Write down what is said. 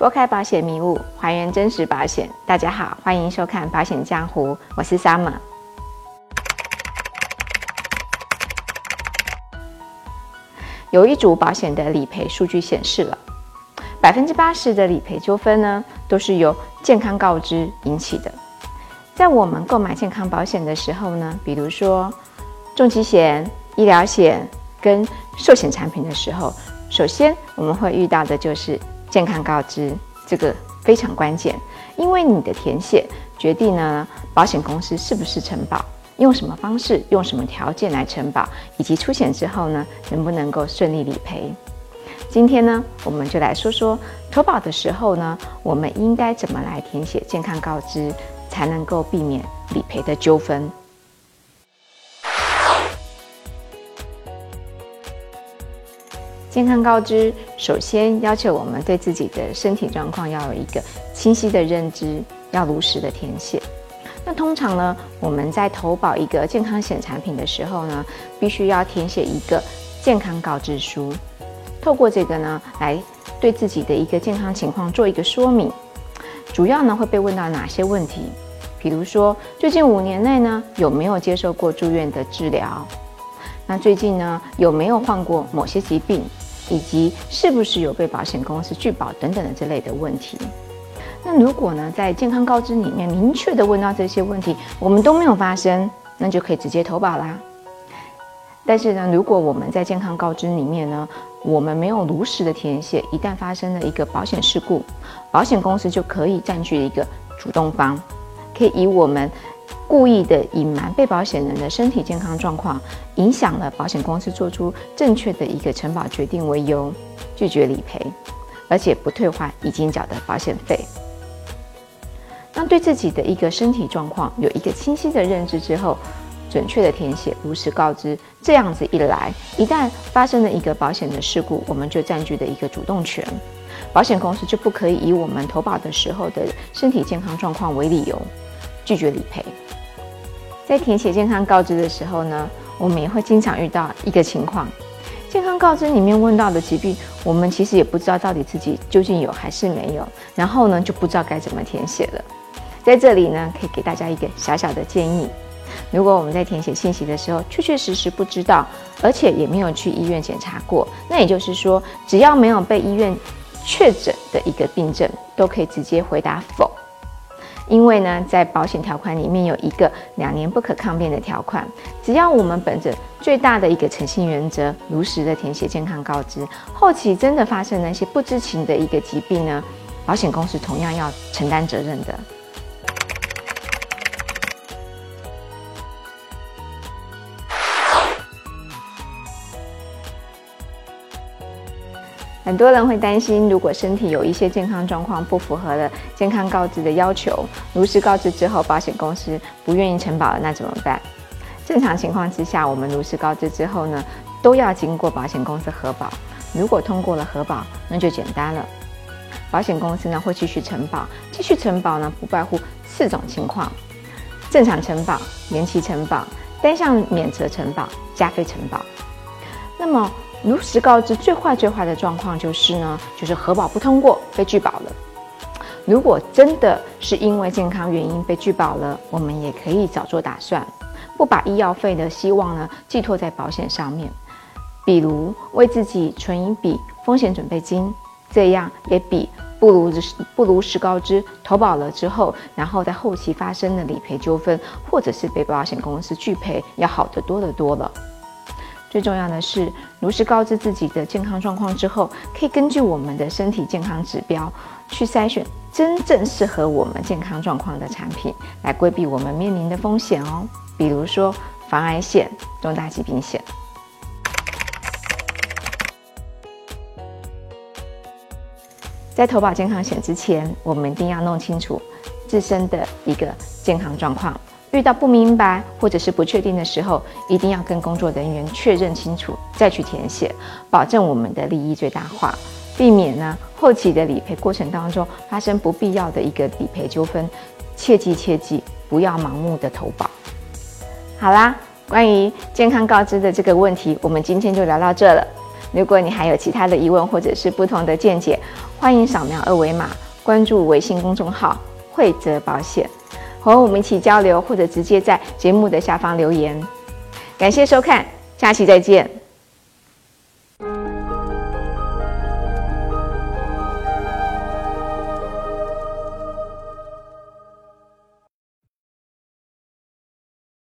拨开保险迷雾，还原真实保险。大家好，欢迎收看《保险江湖》，我是 Summer。有一组保险的理赔数据显示了，百分之八十的理赔纠纷呢，都是由健康告知引起的。在我们购买健康保险的时候呢，比如说重疾险、医疗险跟寿险产品的时候，首先我们会遇到的就是健康告知，这个非常关键，因为你的填写决定了保险公司是不是承保，用什么方式、用什么条件来承保，以及出险之后呢，能不能够顺利理赔。今天呢，我们就来说说投保的时候呢，我们应该怎么来填写健康告知。才能够避免理赔的纠纷。健康告知首先要求我们对自己的身体状况要有一个清晰的认知，要如实的填写。那通常呢，我们在投保一个健康险产品的时候呢，必须要填写一个健康告知书，透过这个呢，来对自己的一个健康情况做一个说明。主要呢会被问到哪些问题？比如说，最近五年内呢有没有接受过住院的治疗？那最近呢有没有患过某些疾病？以及是不是有被保险公司拒保等等的这类的问题？那如果呢在健康告知里面明确的问到这些问题，我们都没有发生，那就可以直接投保啦。但是呢，如果我们在健康告知里面呢，我们没有如实的填写，一旦发生了一个保险事故，保险公司就可以占据一个主动方，可以以我们故意的隐瞒被保险人的身体健康状况，影响了保险公司做出正确的一个承保决定为由，拒绝理赔，而且不退还已经缴的保险费。当对自己的一个身体状况有一个清晰的认知之后，准确的填写，如实告知，这样子一来，一旦发生了一个保险的事故，我们就占据了一个主动权，保险公司就不可以以我们投保的时候的身体健康状况为理由拒绝理赔。在填写健康告知的时候呢，我们也会经常遇到一个情况，健康告知里面问到的疾病，我们其实也不知道到底自己究竟有还是没有，然后呢就不知道该怎么填写了。在这里呢，可以给大家一个小小的建议。如果我们在填写信息的时候确确实实不知道，而且也没有去医院检查过，那也就是说，只要没有被医院确诊的一个病症，都可以直接回答否。因为呢，在保险条款里面有一个两年不可抗辩的条款，只要我们本着最大的一个诚信原则，如实的填写健康告知，后期真的发生那些不知情的一个疾病呢，保险公司同样要承担责任的。很多人会担心，如果身体有一些健康状况不符合了健康告知的要求，如实告知之后，保险公司不愿意承保了，那怎么办？正常情况之下，我们如实告知之后呢，都要经过保险公司核保。如果通过了核保，那就简单了。保险公司呢会继续承保，继续承保呢不外乎四种情况：正常承保、延期承保、单项免责承保、加费承保。那么如实告知，最坏最坏的状况就是呢，就是核保不通过，被拒保了。如果真的是因为健康原因被拒保了，我们也可以早做打算，不把医药费的希望呢寄托在保险上面，比如为自己存一笔风险准备金，这样也比不如不如实告知投保了之后，然后在后期发生的理赔纠纷，或者是被保险公司拒赔，要好得多得多了。最重要的是，如实告知自己的健康状况之后，可以根据我们的身体健康指标，去筛选真正适合我们健康状况的产品，来规避我们面临的风险哦。比如说，防癌险、重大疾病险。在投保健康险之前，我们一定要弄清楚自身的一个健康状况。遇到不明白或者是不确定的时候，一定要跟工作人员确认清楚，再去填写，保证我们的利益最大化，避免呢后期的理赔过程当中发生不必要的一个理赔纠纷。切记切记，不要盲目的投保。好啦，关于健康告知的这个问题，我们今天就聊到这了。如果你还有其他的疑问或者是不同的见解，欢迎扫描二维码关注微信公众号惠泽保险，和我们一起交流，或者直接在节目的下方留言。感谢收看，下期再见。